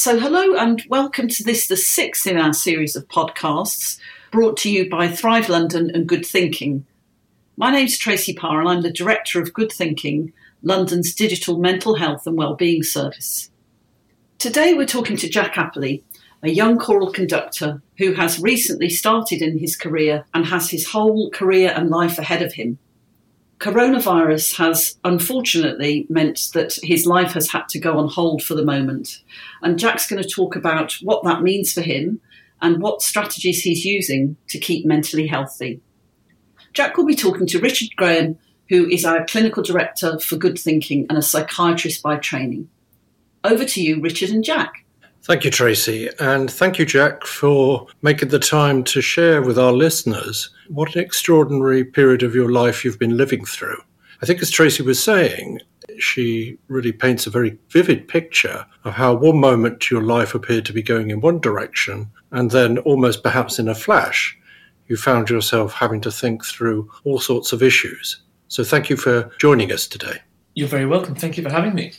So, hello and welcome to this, the sixth in our series of podcasts brought to you by Thrive London and Good Thinking. My name's Tracy Parr and I'm the Director of Good Thinking, London's digital mental health and wellbeing service. Today we're talking to Jack Appley, a young choral conductor who has recently started in his career and has his whole career and life ahead of him. Coronavirus has unfortunately meant that his life has had to go on hold for the moment. And Jack's going to talk about what that means for him and what strategies he's using to keep mentally healthy. Jack will be talking to Richard Graham, who is our clinical director for Good Thinking and a psychiatrist by training. Over to you, Richard and Jack. Thank you, Tracy. And thank you, Jack, for making the time to share with our listeners what an extraordinary period of your life you've been living through. I think, as Tracy was saying, she really paints a very vivid picture of how one moment your life appeared to be going in one direction, and then almost perhaps in a flash, you found yourself having to think through all sorts of issues. So, thank you for joining us today. You're very welcome. Thank you for having me.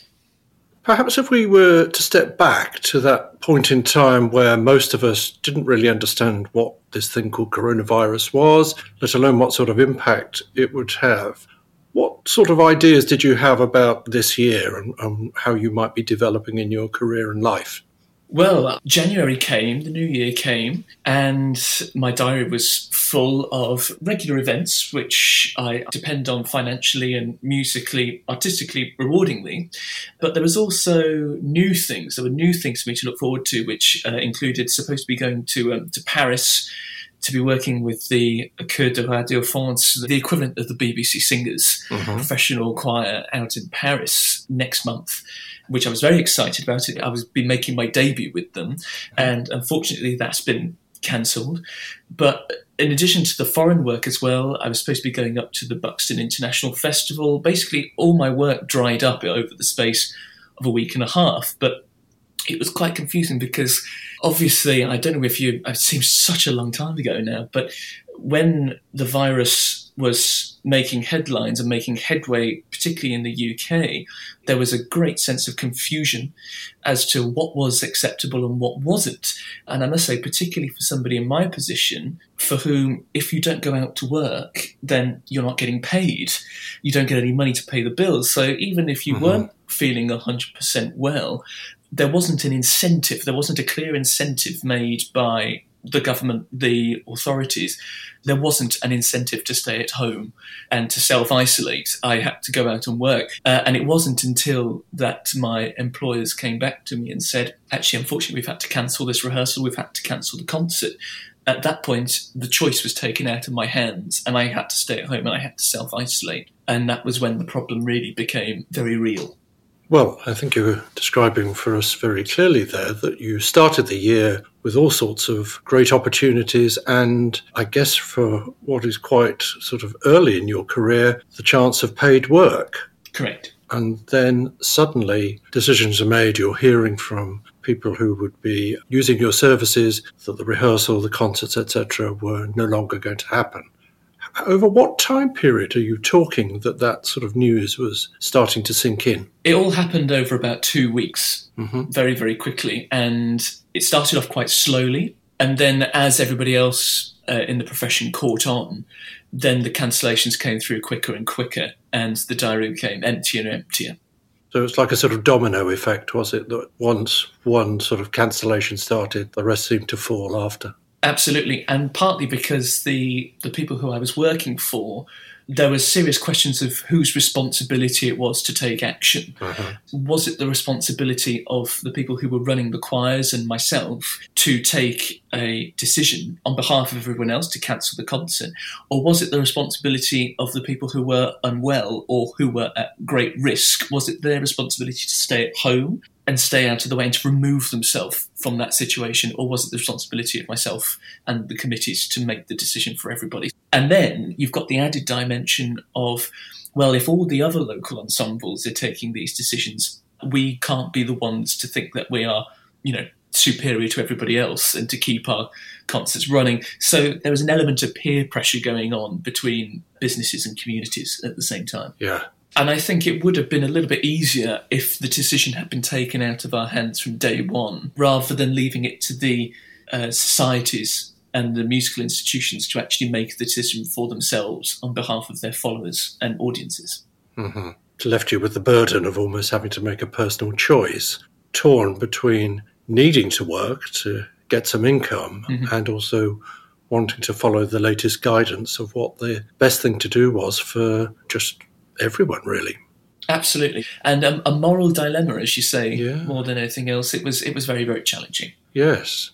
Perhaps if we were to step back to that point in time where most of us didn't really understand what this thing called coronavirus was, let alone what sort of impact it would have, what sort of ideas did you have about this year and, and how you might be developing in your career and life? Well, January came, the new year came, and my diary was full of regular events which I depend on financially and musically, artistically, rewardingly. But there was also new things. There were new things for me to look forward to, which uh, included supposed to be going to um, to Paris to be working with the Chœur de Radio France, the equivalent of the BBC Singers, mm-hmm. professional choir out in Paris next month which I was very excited about. I was been making my debut with them, and unfortunately, that's been cancelled. But in addition to the foreign work as well, I was supposed to be going up to the Buxton International Festival. Basically, all my work dried up over the space of a week and a half. But it was quite confusing because obviously, I don't know if you, it seems such a long time ago now, but when the virus was making headlines and making headway, particularly in the UK, there was a great sense of confusion as to what was acceptable and what wasn't. And I must say, particularly for somebody in my position, for whom if you don't go out to work, then you're not getting paid. You don't get any money to pay the bills. So even if you mm-hmm. weren't feeling 100% well, there wasn't an incentive, there wasn't a clear incentive made by the government, the authorities, there wasn't an incentive to stay at home and to self isolate. I had to go out and work. Uh, and it wasn't until that my employers came back to me and said, actually, unfortunately, we've had to cancel this rehearsal, we've had to cancel the concert. At that point, the choice was taken out of my hands, and I had to stay at home and I had to self isolate. And that was when the problem really became very real. Well, I think you were describing for us very clearly there that you started the year with all sorts of great opportunities and I guess for what is quite sort of early in your career, the chance of paid work. Correct. And then suddenly decisions are made, you're hearing from people who would be using your services that the rehearsal, the concerts, etc., were no longer going to happen. Over what time period are you talking that that sort of news was starting to sink in? It all happened over about two weeks, mm-hmm. very, very quickly. And it started off quite slowly. And then, as everybody else uh, in the profession caught on, then the cancellations came through quicker and quicker, and the diary became emptier and emptier. So it's like a sort of domino effect, was it? That once one sort of cancellation started, the rest seemed to fall after. Absolutely, and partly because the the people who I was working for, there were serious questions of whose responsibility it was to take action. Uh-huh. Was it the responsibility of the people who were running the choirs and myself to take a decision on behalf of everyone else to cancel the concert, or was it the responsibility of the people who were unwell or who were at great risk? Was it their responsibility to stay at home and stay out of the way and to remove themselves from that situation, or was it the responsibility of myself and the committees to make the decision for everybody? And then you've got the added dimension of, well, if all the other local ensembles are taking these decisions, we can't be the ones to think that we are, you know, superior to everybody else and to keep our concerts running. So there was an element of peer pressure going on between businesses and communities at the same time. Yeah. And I think it would have been a little bit easier if the decision had been taken out of our hands from day one, rather than leaving it to the uh, societies and the musical institutions to actually make the decision for themselves on behalf of their followers and audiences. Mm-hmm. It left you with the burden of almost having to make a personal choice, torn between needing to work to get some income mm-hmm. and also wanting to follow the latest guidance of what the best thing to do was for just everyone, really. Absolutely, and um, a moral dilemma, as you say, yeah. more than anything else. It was it was very very challenging. Yes,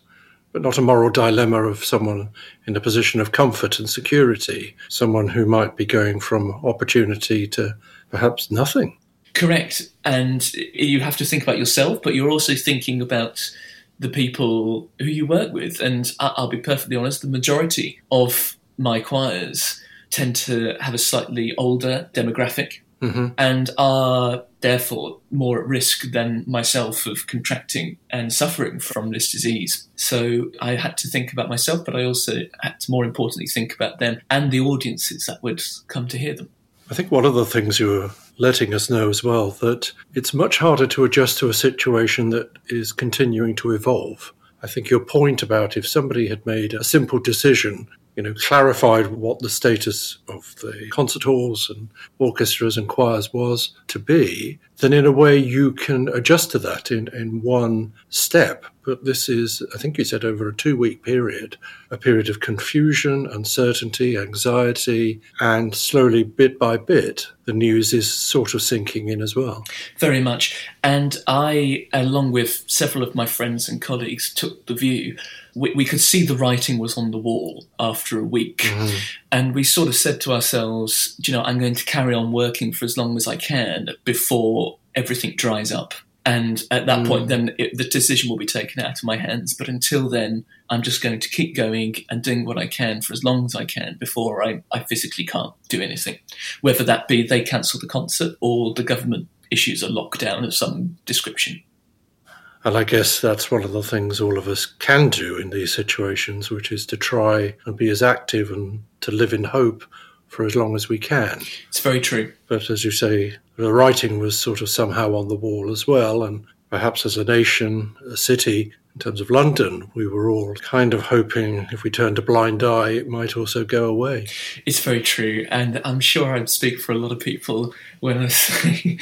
but not a moral dilemma of someone in a position of comfort and security, someone who might be going from opportunity to perhaps nothing. Correct, and you have to think about yourself, but you're also thinking about the people who you work with. And I'll be perfectly honest, the majority of my choirs tend to have a slightly older demographic mm-hmm. and are therefore more at risk than myself of contracting and suffering from this disease. So I had to think about myself, but I also had to more importantly think about them and the audiences that would come to hear them. I think one of the things you were letting us know as well that it's much harder to adjust to a situation that is continuing to evolve. I think your point about if somebody had made a simple decision you know, clarified what the status of the concert halls and orchestras and choirs was to be, then in a way you can adjust to that in, in one step. But this is, I think you said, over a two week period, a period of confusion, uncertainty, anxiety, and slowly, bit by bit, the news is sort of sinking in as well. Very much. And I, along with several of my friends and colleagues, took the view we, we could see the writing was on the wall after a week. Mm. And we sort of said to ourselves, you know, I'm going to carry on working for as long as I can before everything dries up. And at that mm. point, then it, the decision will be taken out of my hands. But until then, I'm just going to keep going and doing what I can for as long as I can before I, I physically can't do anything. Whether that be they cancel the concert or the government issues a lockdown of some description. And I guess that's one of the things all of us can do in these situations, which is to try and be as active and to live in hope for as long as we can. It's very true. But as you say, the writing was sort of somehow on the wall as well. And perhaps as a nation, a city, in terms of London, we were all kind of hoping if we turned a blind eye, it might also go away. It's very true. And I'm sure I'd speak for a lot of people when I say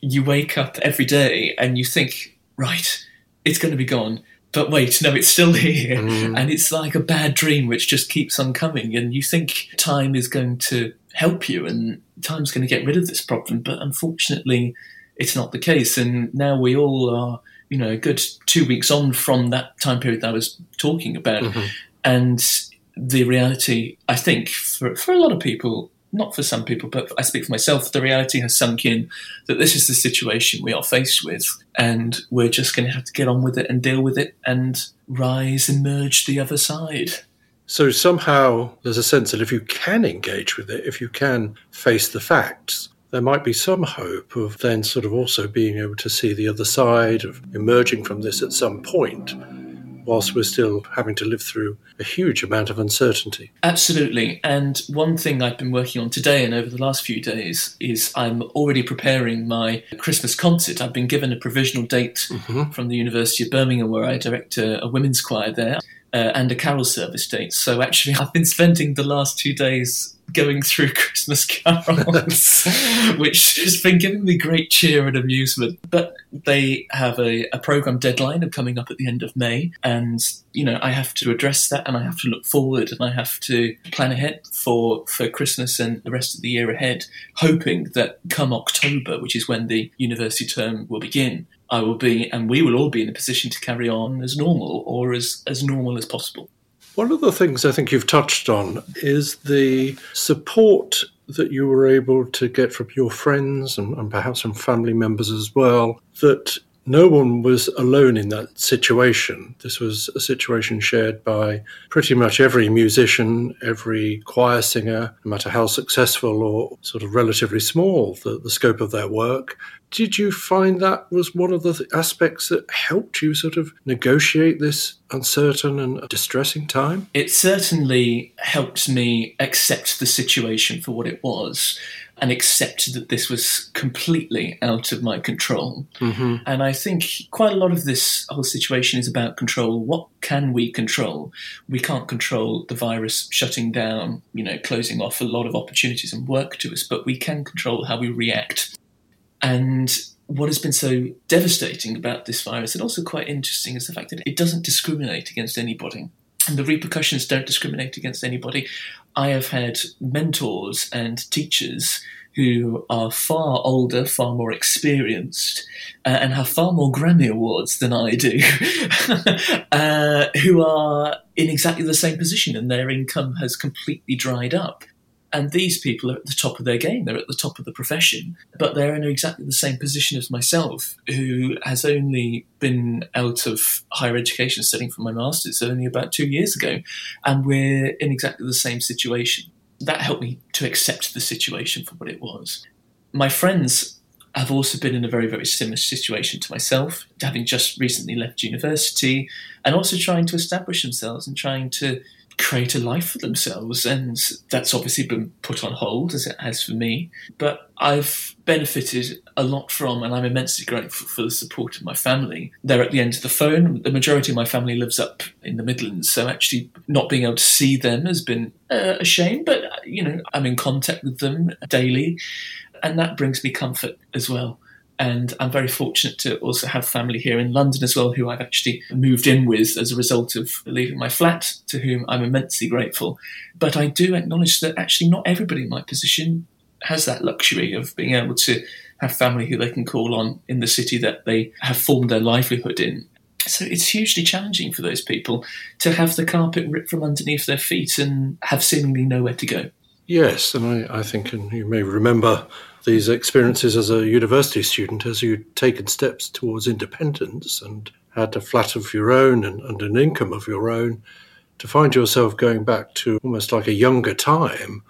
you wake up every day and you think, right, it's going to be gone. But wait, no, it's still here. Mm. And it's like a bad dream which just keeps on coming. And you think time is going to help you and time's going to get rid of this problem. But unfortunately, it's not the case. And now we all are, you know, a good two weeks on from that time period that I was talking about. Mm-hmm. And the reality, I think, for, for a lot of people, not for some people, but I speak for myself, the reality has sunk in that this is the situation we are faced with, and we're just going to have to get on with it and deal with it and rise, emerge the other side. So somehow there's a sense that if you can engage with it, if you can face the facts, there might be some hope of then sort of also being able to see the other side, of emerging from this at some point whilst we're still having to live through a huge amount of uncertainty. Absolutely. And one thing I've been working on today and over the last few days is I'm already preparing my Christmas concert. I've been given a provisional date mm-hmm. from the University of Birmingham, where I direct a, a women's choir there. Uh, and a carol service date. So actually, I've been spending the last two days going through Christmas carols, which has been giving me great cheer and amusement. But they have a, a program deadline of coming up at the end of May, and you know I have to address that, and I have to look forward, and I have to plan ahead for for Christmas and the rest of the year ahead, hoping that come October, which is when the university term will begin, I will be, and we will all be in a position to carry on as normal or as, as normal as possible. One of the things I think you've touched on is the support that you were able to get from your friends and, and, perhaps from family members as well, that no one was alone in that situation. This was a situation shared by pretty much every musician, every choir singer, no matter how successful or sort of relatively small the, the scope of their work, did you find that was one of the aspects that helped you sort of negotiate this uncertain and distressing time? It certainly helped me accept the situation for what it was and accepted that this was completely out of my control. Mm-hmm. And I think quite a lot of this whole situation is about control. What can we control? We can't control the virus shutting down, you know, closing off a lot of opportunities and work to us, but we can control how we react. And what has been so devastating about this virus and also quite interesting is the fact that it doesn't discriminate against anybody and the repercussions don't discriminate against anybody. I have had mentors and teachers who are far older, far more experienced, uh, and have far more Grammy Awards than I do, uh, who are in exactly the same position and their income has completely dried up. And these people are at the top of their game. They're at the top of the profession, but they're in exactly the same position as myself, who has only been out of higher education studying for my master's only about two years ago. And we're in exactly the same situation. That helped me to accept the situation for what it was. My friends have also been in a very, very similar situation to myself, having just recently left university and also trying to establish themselves and trying to create a life for themselves. And that's obviously been put on hold, as it has for me. But I've benefited a lot from, and I'm immensely grateful for the support of my family. They're at the end of the phone. The majority of my family lives up in the Midlands, so actually not being able to see them has been uh, a shame. But, you know, I'm in contact with them daily, and that brings me comfort as well. And I'm very fortunate to also have family here in London as well, who I've actually moved in with as a result of leaving my flat, to whom I'm immensely grateful. But I do acknowledge that actually not everybody in my position has that luxury of being able to have family who they can call on in the city that they have formed their livelihood in. So it's hugely challenging for those people to have the carpet ripped from underneath their feet and have seemingly nowhere to go. Yes, and I, I think, and you may remember these experiences as a university student as you'd taken steps towards independence and had a flat of your own and, and an income of your own, to find yourself going back to almost like a younger time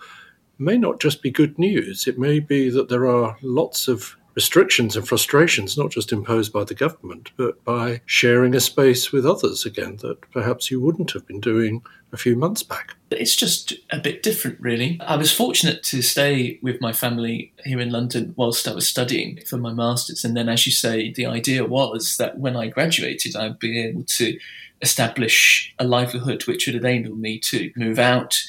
may not just be good news. It may be that there are lots of restrictions and frustrations, not just imposed by the government, but by sharing a space with others again that perhaps you wouldn't have been doing a few months back. It's just a bit different, really. I was fortunate to stay with my family here in London whilst I was studying for my master's. And then, as you say, the idea was that when I graduated, I'd be able to establish a livelihood which would enable me to move out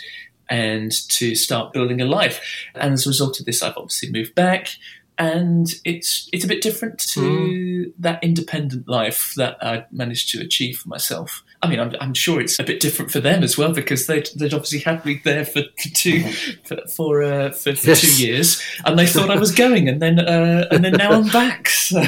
and to start building a life. And as a result of this, I've obviously moved back and it's it's a bit different to mm. that independent life that I managed to achieve for myself. I mean, I'm, I'm, sure it's a bit different for them as well because they'd, they'd obviously had me there for two for for, uh, for, for yes. two years, and they thought I was going, and then uh, and then now I'm back. So,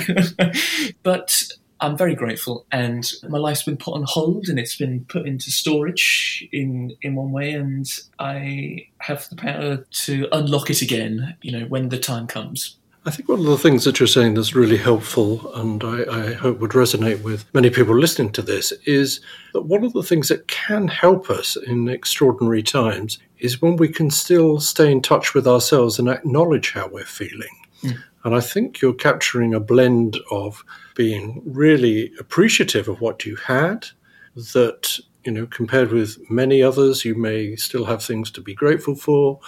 but I'm very grateful, and my life's been put on hold, and it's been put into storage in in one way, and I have the power to unlock it again. You know, when the time comes. I think one of the things that you're saying that's really helpful, and I, I, hope would resonate with many people listening to this, is that one of the things that can help us in extraordinary times is when we can still stay in touch with ourselves and acknowledge how we're feeling. Mm. And I think you're capturing a blend of being really appreciative of what you had, that, you know, compared with many others, you may still have things to be grateful for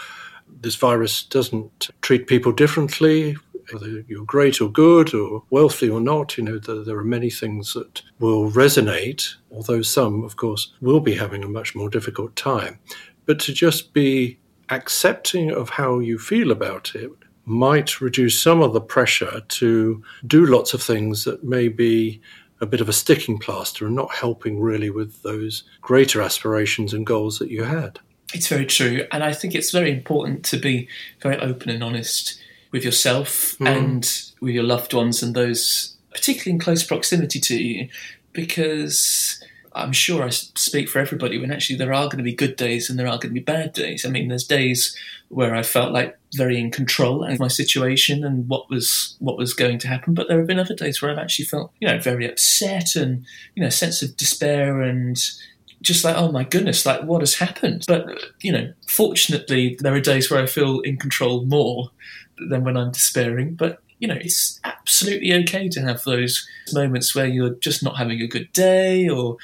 this virus doesn't treat people differently whether you're great or good or wealthy or not, you know, there, there are many things that will resonate, although some, of course, will be having a much more difficult time. But to just be accepting of how you feel about it might reduce some of the pressure to do lots of things that may be a bit of a sticking plaster and not helping really with those greater aspirations and goals that you had. It's very true. And I think it's very important to be very open and honest with yourself mm. and with your loved ones and those particularly in close proximity to you because I'm sure I speak for everybody when actually there are going to be good days and there are going to be bad days. I mean, there's days where I felt like very in control of my situation and what was what was going to happen, but there have been other days where I've actually felt, you know, very upset and you know, a sense of despair and just like, oh my goodness, like what has happened? But you know, fortunately, there are days where I feel in control more than when I'm despairing. But you know, it's absolutely okay to have those moments where you're just not having a good day, or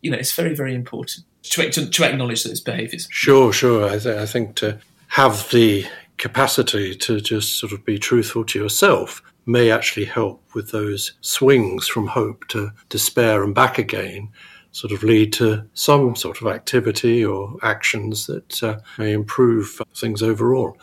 you know, it's very, very important to, to, to acknowledge those behaviours. Sure, sure. I, th- I think to have the capacity to just sort of be truthful to yourself may actually help with those swings from hope to despair and back again sort of lead to some sort of activity or actions that uh, may improve things overall.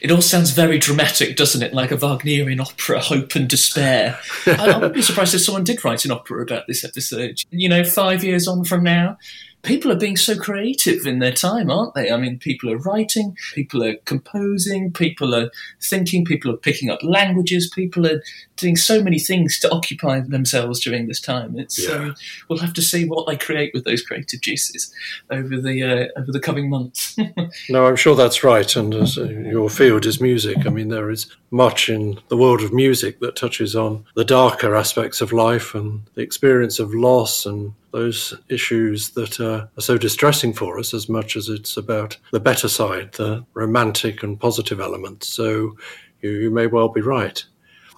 It all sounds very dramatic, doesn't it? Like a Wagnerian opera, hope and despair. I, I would be surprised if someone did write an opera about this episode. You know, five years on from now, people are being so creative in their time, aren't they? I mean, people are writing, people are composing, people are thinking, people are picking up languages, people are doing so many things to occupy themselves during this time. It's yeah. um, we'll have to see what they create with those creative juices over the uh, over the coming months. no, I'm sure that's right. And uh, your field is music. I mean, there is much in the world of music that touches on the darker aspects of life and the experience of loss and those issues that are, so distressing for us as much as it's about the better side, the romantic and positive elements. So you, you may well be right.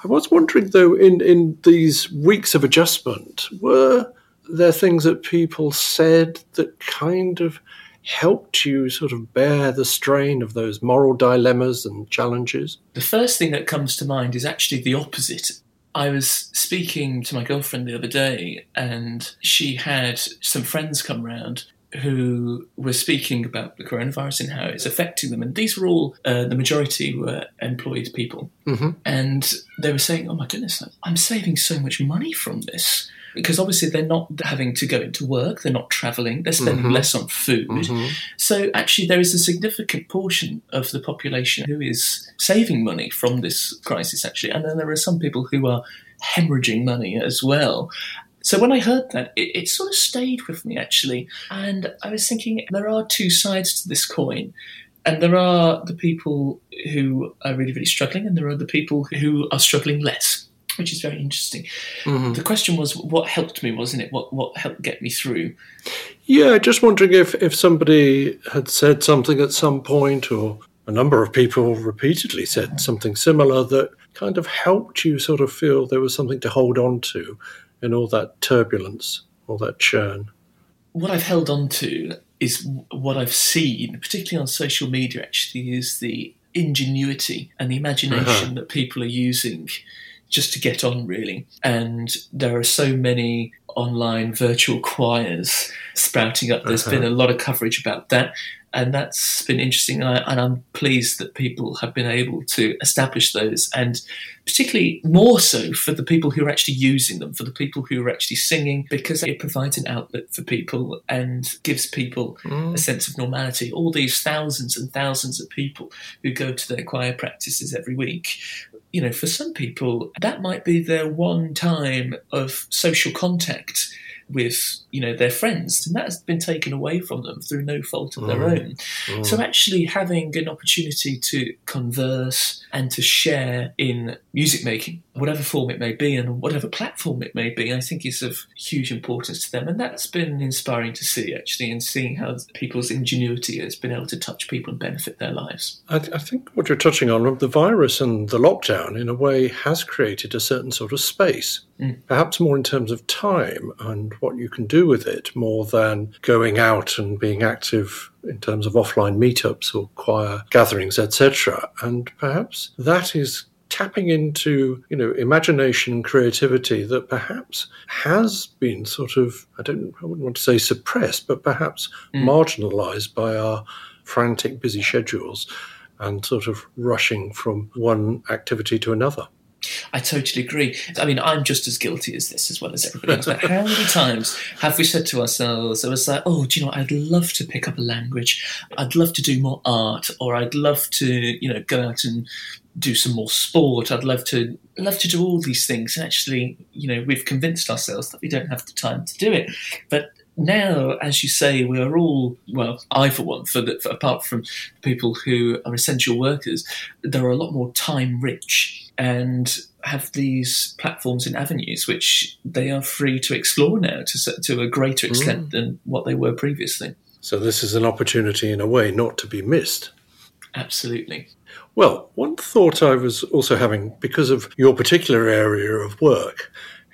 I was wondering, though, in, in these weeks of adjustment, were there things that people said that kind of helped you sort of bear the strain of those moral dilemmas and challenges? The first thing that comes to mind is actually the opposite. I was speaking to my girlfriend the other day, and she had some friends come round who were speaking about the coronavirus and how it's affecting them. And these were all, uh, the majority were employed people. Mm-hmm. And they were saying, oh my goodness, I'm saving so much money from this. Because obviously they're not having to go into work, they're not traveling, they're spending mm-hmm. less on food. Mm-hmm. So actually, there is a significant portion of the population who is saving money from this crisis, actually. And then there are some people who are hemorrhaging money as well. So when I heard that, it, it, sort of stayed with me actually. And I was thinking there are two sides to this coin. And there are the people who are really, really struggling, and there are the people who are struggling less, which is very interesting. Mm-hmm. The question was what helped me, wasn't it? What, what helped get me through? Yeah, just wondering if, if somebody had said something at some point, or a number of people repeatedly said something similar that kind of helped you sort of feel there was something to hold on to in all that turbulence, all that churn? What I've held on to is what I've seen, particularly on social media, actually, is the ingenuity and the imagination uh-huh. that people are using just to get on, really. And there are so many online virtual choirs sprouting up. There's uh-huh. been a lot of coverage about that and that's been interesting. And, I, am pleased that people have been able to establish those, and particularly more so for the people who are actually using them, for the people who are actually singing, because it provides an outlet for people and gives people mm. a sense of normality. All these thousands and thousands of people who go to their choir practices every week. You know, for some people, that might be their one time of social contact with you know their friends, and that has been taken away from them through no fault of mm. their own. Mm. So actually having an opportunity to converse and to share in music making, whatever form it may be, and whatever platform it may be, I think is of huge importance to them, and that's been inspiring to see actually, and seeing how people's ingenuity has been able to touch people and benefit their lives. I, th- I think what you're touching on, the virus and the lockdown, in a way, has created a certain sort of space Mm. Perhaps more in terms of time and what you can do with it, more than going out and being active in terms of offline meetups or choir gatherings, etc. And perhaps that is tapping into you know imagination and creativity that perhaps has been sort of I don't I wouldn't want to say suppressed, but perhaps mm. marginalised by our frantic, busy schedules and sort of rushing from one activity to another. I totally agree. I mean, I'm just as guilty as this as well as everybody else. But how many times have we said to ourselves, "I was like, oh, do you know, I'd love to pick up a language. I'd love to do more art, or I'd love to, you know, go out and do some more sport. I'd love to love to do all these things. And actually, you know, we've convinced ourselves that we don't have the time to do it. But now, as you say, we are all well. I, for one, for, the, for apart from people who are essential workers, there are a lot more time rich and have these platforms and avenues which they are free to explore now to, to a greater extent mm. than what they were previously. So, this is an opportunity in a way not to be missed. Absolutely. Well, one thought I was also having, because of your particular area of work,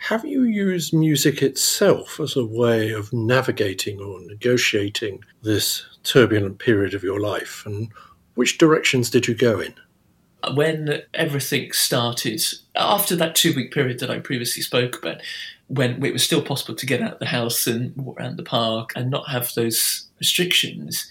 have you used music itself as a way of navigating or negotiating this turbulent period of your life? And which directions did you go in? When everything started, after that two week period that I previously spoke about, when it was still possible to get out of the house and walk around the park and not have those restrictions,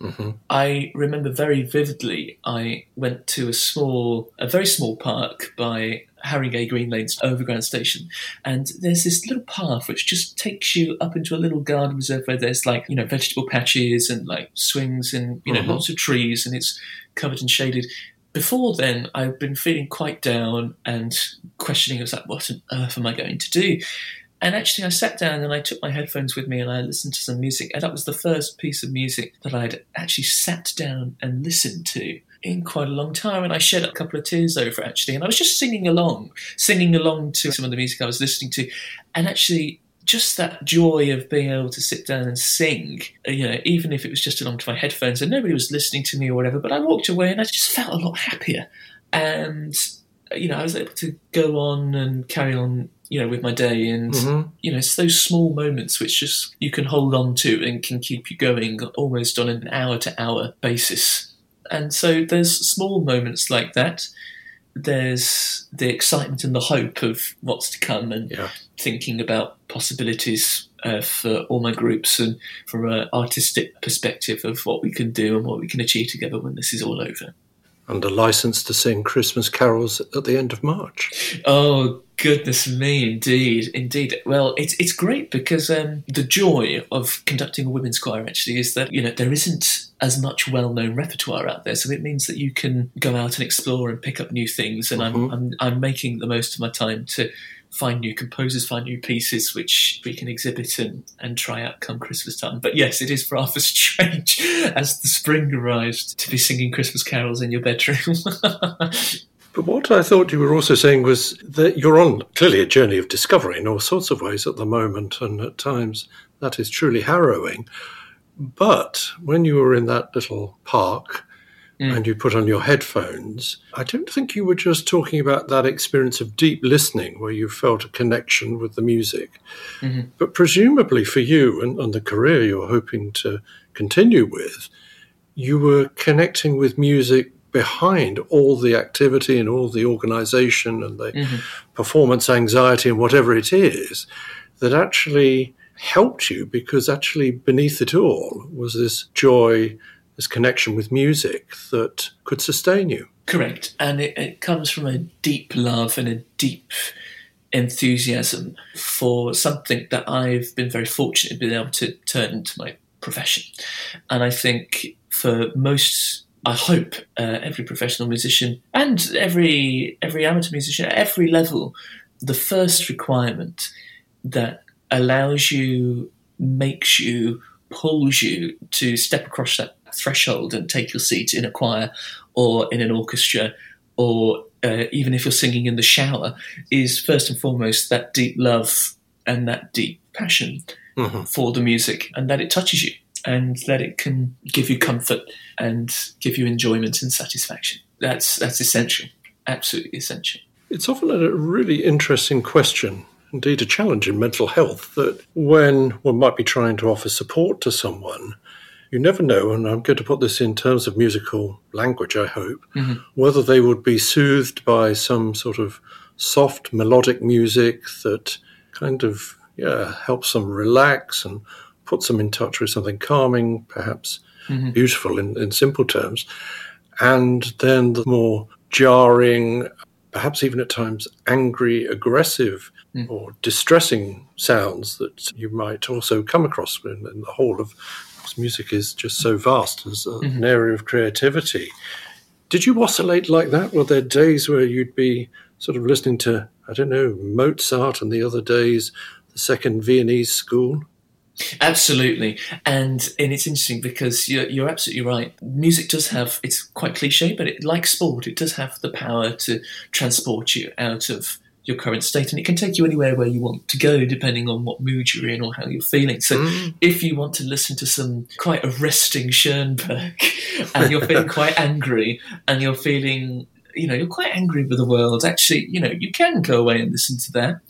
Mm-hmm. I remember very vividly. I went to a small, a very small park by Harringay Green Lanes overground station, and there's this little path which just takes you up into a little garden reserve where there's like you know vegetable patches and like swings and you know mm-hmm. lots of trees, and it's covered and shaded. Before then, I've been feeling quite down and questioning. I was like, "What on earth am I going to do?" And actually, I sat down and I took my headphones with me and I listened to some music. And that was the first piece of music that I'd actually sat down and listened to in quite a long time. And I shed a couple of tears over actually. And I was just singing along, singing along to some of the music I was listening to. And actually, just that joy of being able to sit down and sing, you know, even if it was just along to my headphones and nobody was listening to me or whatever, but I walked away and I just felt a lot happier. And, you know, I was able to go on and carry on you know, with my day. And, mm-hmm. you know, it's those small moments which just you can hold on to and can keep you going almost on an hour to hour basis. And so there's small moments like that. There's the excitement and the hope of what's to come and yeah. thinking about possibilities uh, for all my groups and from an artistic perspective of what we can do and what we can achieve together when this is all over and a license to sing Christmas carols at the end of March. Oh goodness me, indeed, indeed. Well, it's it's great because um, the joy of conducting a women's choir actually is that you know there isn't as much well-known repertoire out there, so it means that you can go out and explore and pick up new things. And mm-hmm. I'm, I'm I'm making the most of my time to find new composers, find new pieces which we can exhibit and, and try out come Christmas time. But yes, it is rather strange as the spring arrives to be singing Christmas carols in your bedroom. But what I thought you were also saying was that you're on clearly a journey of discovery in all sorts of ways at the moment, and at times that is truly harrowing. But when you were in that little park mm. and you put on your headphones, I don't think you were just talking about that experience of deep listening where you felt a connection with the music. Mm-hmm. But presumably for you and, and the career you're hoping to continue with, you were connecting with music behind all the activity and all the organization and the mm-hmm. performance anxiety and whatever it is that actually helped you because actually beneath it all was this joy this connection with music that could sustain you. Correct. And it, it comes from a deep love and a deep enthusiasm for something that I've been very fortunate to be able to turn into my profession. And I think for most I hope uh, every professional musician and every every amateur musician at every level, the first requirement that allows you, makes you, pulls you to step across that threshold and take your seat in a choir or in an orchestra or uh, even if you're singing in the shower is first and foremost that deep love and that deep passion mm-hmm. for the music and that it touches you and that it can give you comfort and give you enjoyment and satisfaction. That's that's essential, absolutely essential. It's often a really interesting question indeed a challenge in mental health that when one might be trying to offer support to someone, you never know, and I'm going to put this in terms of musical language, I hope, mm-hmm. whether they would be soothed by some sort of soft melodic music that kind of yeah helps them relax and puts them in touch with something calming, perhaps mm-hmm. beautiful in, in simple terms, and then the more jarring, perhaps even at times angry, aggressive mm. or distressing sounds that you might also come across in, in the whole of music is just so vast as a, mm-hmm. an area of creativity. Did you oscillate like that? Were there days where you'd be sort of listening to, I don't know, Mozart, and the other days the second Viennese school? Absolutely, and and it's interesting because you're you're absolutely right. Music does have it's quite cliche, but it like sport, it does have the power to transport you out of your current state, and it can take you anywhere where you want to go, depending on what mood you're in or how you're feeling. So, mm. if you want to listen to some quite arresting Schoenberg, and you're feeling quite angry, and you're feeling you know, you're quite angry with the world. Actually, you know, you can go away and listen to that.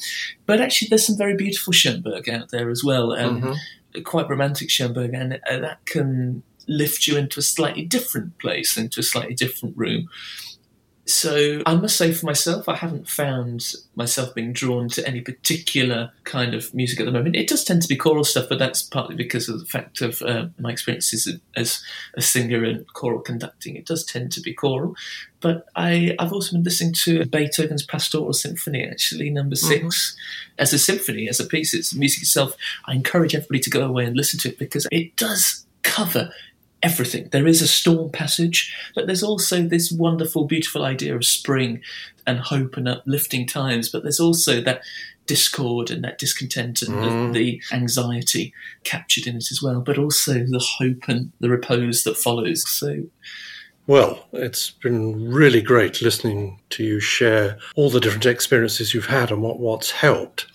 But actually, there's some very beautiful Schoenberg out there as well, and mm-hmm. quite romantic Schoenberg, and uh, that can lift you into a slightly different place, into a slightly different room. So I must say for myself, I haven't found myself being drawn to any particular kind of music at the moment. It does tend to be choral stuff, but that's partly because of the fact of uh, my experiences as a singer and choral conducting. It does tend to be choral. But I, I've also been listening to Beethoven's Pastoral Symphony, actually, number mm-hmm. 6 mm-hmm. as a symphony, as a piece. It's music itself. I encourage everybody to go away and listen to it because it does cover everything. There is a storm passage, but there's also this wonderful, beautiful idea of spring and hope and uplifting times. But there's also that discord and that discontent and mm. the, the, anxiety captured in it as well, but also the hope and the repose that follows. So. Well, it's been really great listening to you share all the different experiences you've had and what, what's helped.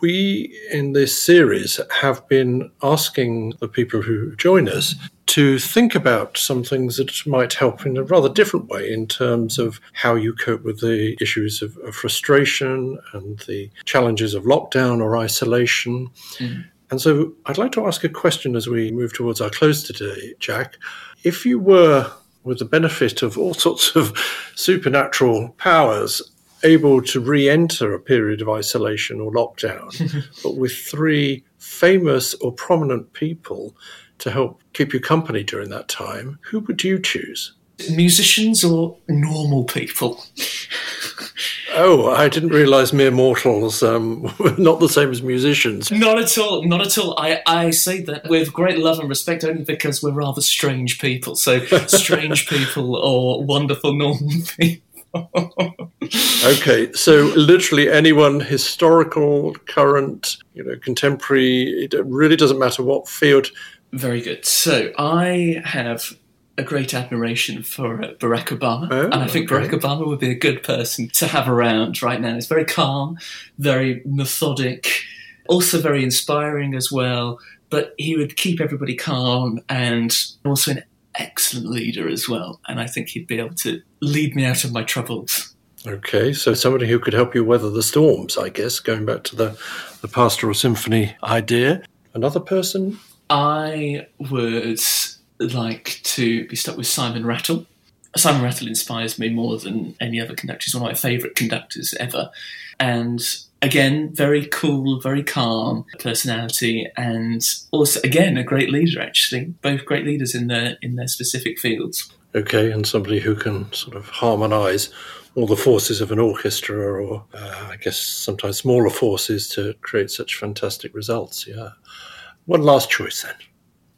We, in this series, have been asking the people who join us to think about some things that might help in a rather different way in terms of how you cope with the issues of, of frustration and the challenges of lockdown or isolation. Mm. And so I'd like to ask a question as we move towards our close today, Jack. If you were, with the benefit of all sorts of supernatural powers, able to re enter a period of isolation or lockdown, but with three famous or prominent people to help keep you company during that time, who would you choose? Musicians or normal people? Oh, I didn't realise mere mortals um, were not the same as musicians. Not at all. Not at all. I, I say that with great love and respect only because we're rather strange people. So, strange people or wonderful normal people. okay, so literally anyone historical, current, you know, contemporary, it really doesn't matter what field very good. So I have a great admiration for uh, Barack Obama, oh, and I think okay. Barack Obama would be a good person to have around right now. He's very calm, very methodic, also very inspiring as well. But he would keep everybody calm and also an excellent leader as well. And I think he'd be able to lead me out of my troubles. Okay, so somebody who could help you weather the storms, I guess, going back to the, the pastoral symphony idea. Another person I would like to be stuck with Simon Rattle. Simon Rattle inspires me more than any other conductor. He's one of my favourite conductors ever. And again, very cool, very calm personality, and also again a great leader. Actually, both great leaders in their in their specific fields. Okay, and somebody who can sort of harmonise all the forces of an orchestra, or uh, I guess sometimes smaller forces, to create such fantastic results. Yeah. One last choice then.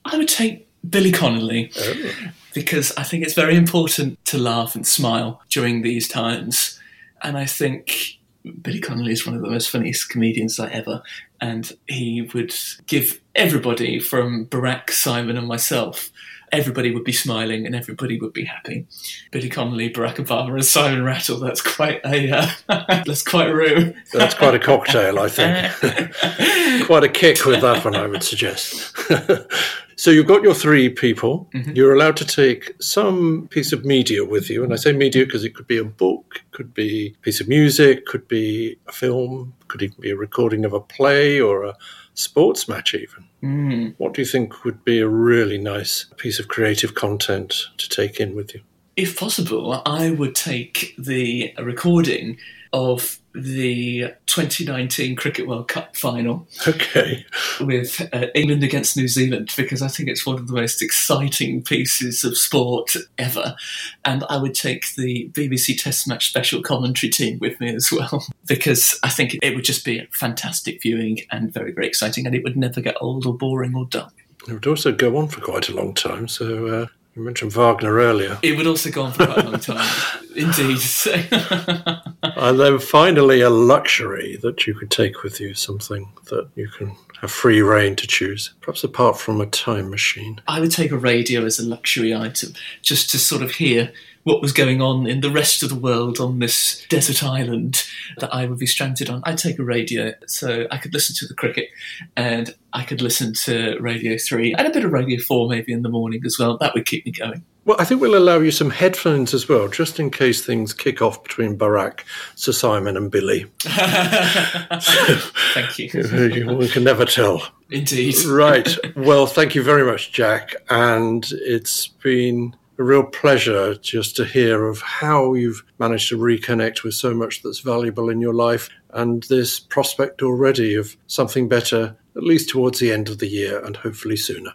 I would take Billy Connolly oh. because I think it's very important to laugh and smile during these times. And I think Billy Connolly is one of the most funniest comedians I ever, and he would give everybody from Barack, Simon, and myself everybody would be smiling and everybody would be happy. Billy Connolly, Barack Obama, and Simon Rattle. That's quite a uh, that's quite a room. That's quite a cocktail, I think. quite a kick with that one, I would suggest. so you've got your three people. Mm-hmm. You're allowed to take some piece of media with you, and I say media because it could be a book, could be a piece of music, could be a film, could even be a recording of a play or a sports match, even. Mm. What do you think would be a really nice piece of creative content to take in with you? If possible, I would take the recording of the 2019 Cricket World Cup final. Okay. With uh, England against New Zealand, because I think it's one of the most exciting pieces of sport ever. And I would take the BBC Test Match special commentary team with me as well, because I think it would just be fantastic viewing and very, very exciting, and it would never get old or boring or dull. It would also go on for quite a long time, so uh, you mentioned Wagner earlier. It would also go on for quite a long time, indeed. and then finally, a luxury that you could take with you, something that you can have free rein to choose, perhaps apart from a time machine. I would take a radio as a luxury item, just to sort of hear what was going on in the rest of the world on this desert island that I would be stranded on. I'd take a radio so I could listen to the cricket and I could listen to Radio 3 and a bit of Radio 4 maybe in the morning as well. That would keep me going. Well, I think we'll allow you some headphones as well, just in case things kick off between Barack, Sir Simon, and Billy. thank you. One can never tell. Indeed. Right. Well, thank you very much, Jack. And it's been a real pleasure just to hear of how you've managed to reconnect with so much that's valuable in your life and this prospect already of something better, at least towards the end of the year and hopefully sooner.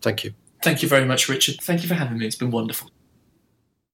Thank you. Thank you very much, Richard. Thank you for having me. It's been wonderful.